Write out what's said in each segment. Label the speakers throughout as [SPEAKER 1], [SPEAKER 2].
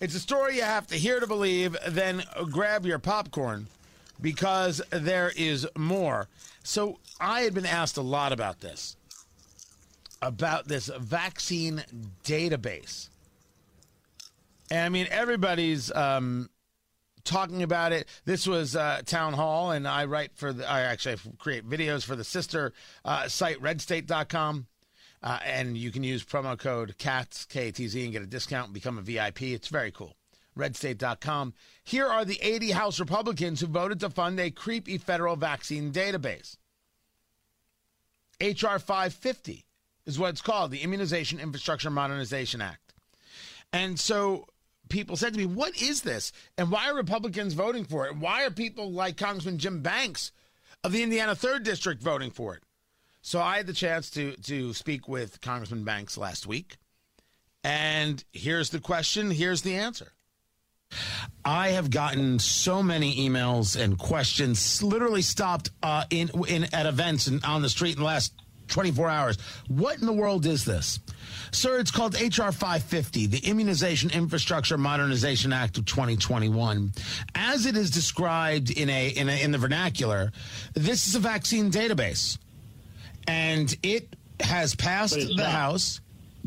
[SPEAKER 1] It's a story you have to hear to believe, then grab your popcorn because there is more. So, I had been asked a lot about this about this vaccine database. And I mean, everybody's um, talking about it. This was uh, Town Hall, and I write for the, I actually create videos for the sister uh, site, redstate.com. Uh, and you can use promo code KATZ, K-A-T-Z, and get a discount and become a VIP. It's very cool. Redstate.com. Here are the 80 House Republicans who voted to fund a creepy federal vaccine database. H.R. 550 is what it's called, the Immunization Infrastructure Modernization Act. And so people said to me, What is this? And why are Republicans voting for it? Why are people like Congressman Jim Banks of the Indiana 3rd District voting for it? So I had the chance to to speak with Congressman Banks last week. And here's the question, here's the answer. I have gotten so many emails and questions, literally stopped uh, in in at events and on the street in the last 24 hours. What in the world is this? Sir, it's called H.R. 550, the Immunization Infrastructure Modernization Act of 2021. As it is described in a in, a, in the vernacular, this is a vaccine database and it has passed the not. House.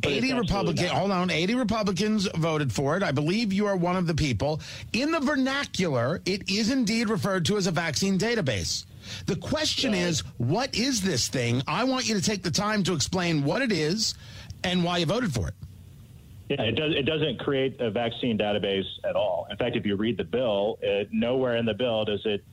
[SPEAKER 1] 80 Republicans, hold on, 80 Republicans voted for it. I believe you are one of the people. In the vernacular, it is indeed referred to as a vaccine database. The question is, what is this thing? I want you to take the time to explain what it is and why you voted for it.
[SPEAKER 2] Yeah, it does. It doesn't create a vaccine database at all. In fact, if you read the bill, it, nowhere in the bill does it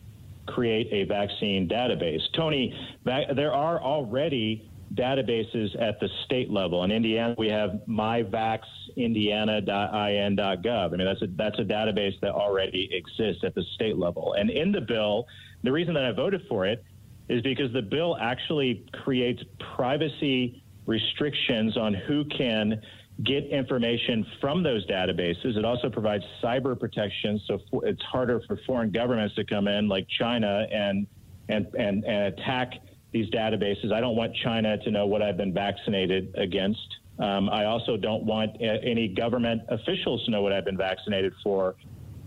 [SPEAKER 2] create a vaccine database. Tony, there are already databases at the state level. In Indiana, we have myvaxindiana.in.gov. I mean, that's a that's a database that already exists at the state level. And in the bill, the reason that I voted for it is because the bill actually creates privacy restrictions on who can get information from those databases. It also provides cyber protection, so it's harder for foreign governments to come in, like China, and and and, and attack these databases. I don't want China to know what I've been vaccinated against. Um, I also don't want any government officials to know what I've been vaccinated for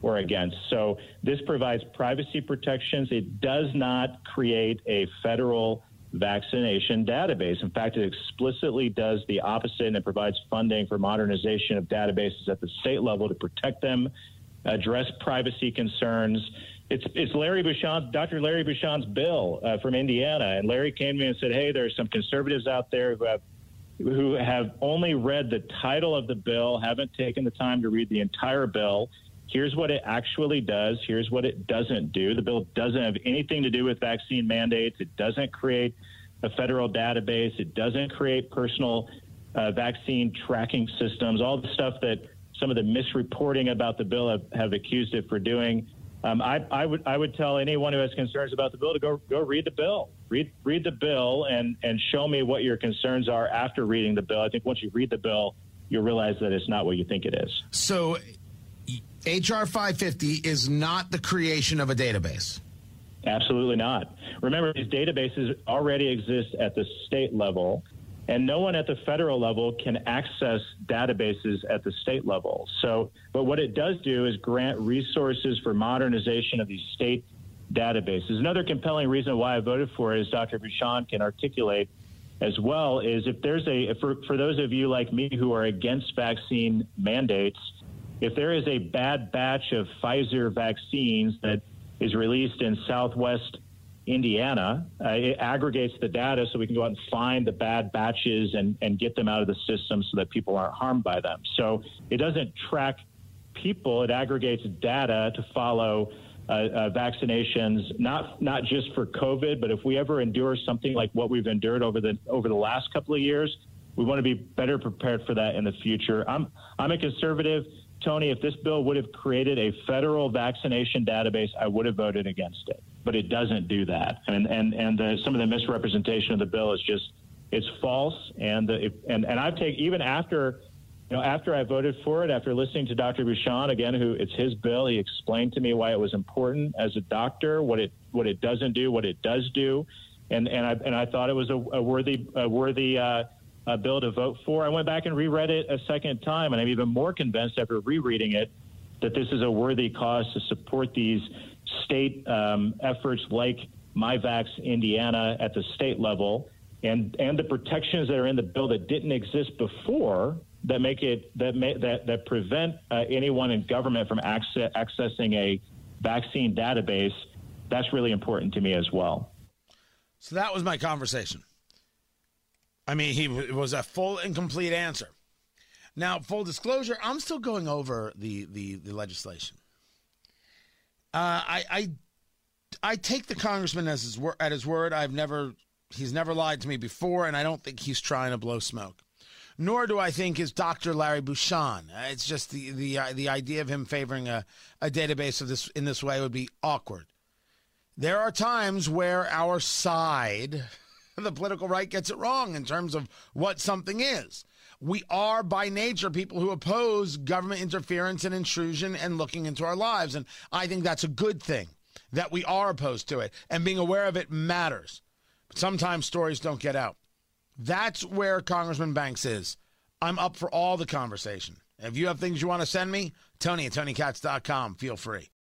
[SPEAKER 2] or against. So this provides privacy protections. It does not create a federal vaccination database. In fact, it explicitly does the opposite and it provides funding for modernization of databases at the state level to protect them, address privacy concerns. It's, it's Larry Bucshon, Dr. Larry Bucshon's bill uh, from Indiana. And Larry came to me and said, hey, there's some conservatives out there who have who have only read the title of the bill, haven't taken the time to read the entire bill. Here's what it actually does. Here's what it doesn't do. The bill doesn't have anything to do with vaccine mandates. It doesn't create a federal database. It doesn't create personal uh, vaccine tracking systems. All the stuff that some of the misreporting about the bill have, have accused it for doing. Um, I, I, would I would tell anyone who has concerns about the bill to go go read the bill. Read read the bill and and show me what your concerns are after reading the bill. I think once you read the bill, you'll realize that it's not what you think it is.
[SPEAKER 1] So HR 550 is not the creation of a database.
[SPEAKER 2] Absolutely not. Remember, these databases already exist at the state level, and no one at the federal level can access databases at the state level. So, but what it does do is grant resources for modernization of these state databases. Another compelling reason why I voted for it, as Dr. Bucshon can articulate as well, is if there's a, for, for those of you like me who are against vaccine mandates, if there is a bad batch of Pfizer vaccines that is released in Southwest Indiana, uh, it aggregates the data so we can go out and find the bad batches and, and get them out of the system so that people aren't harmed by them. So it doesn't track people, it aggregates data to follow uh, uh, vaccinations, not not just for COVID, but if we ever endure something like what we've endured over the over the last couple of years, we want to be better prepared for that in the future. I'm I'm a conservative. Tony, if this bill would have created a federal vaccination database, I would have voted against it. But it doesn't do that, and and and the, some of the misrepresentation of the bill is just it's false. And the, and and I've taken even after you know after I voted for it, after listening to Dr. Bucshon again, who it's his bill, he explained to me why it was important as a doctor, what it what it doesn't do, what it does do, and and I and I thought it was a, a worthy a worthy. Uh, uh, bill to vote for. I went back and reread it a second time, and I'm even more convinced after rereading it that this is a worthy cause to support these state um, efforts like MyVax Indiana at the state level and and the protections that are in the bill that didn't exist before that make it that may, that that prevent uh, anyone in government from access, accessing a vaccine database. That's really important to me as well.
[SPEAKER 1] So that was my conversation. I mean, he was a full and complete answer. Now, full disclosure, I'm still going over the the, the legislation. Uh, I, I I take the congressman as his wor- at his word. I've never he's never lied to me before, and I don't think he's trying to blow smoke. Nor do I think is Dr. Larry Bucshon. Uh, It's just the the uh, the idea of him favoring a, a database of this in this way would be awkward. There are times where our side, the political right, gets it wrong in terms of what something is. We are by nature people who oppose government interference and intrusion and looking into our lives. And I think that's a good thing that we are opposed to it. And being aware of it matters. But sometimes stories don't get out. That's where Congressman Banks is. I'm up for all the conversation. If you have things you want to send me, Tony at TonyKatz.com. Feel free.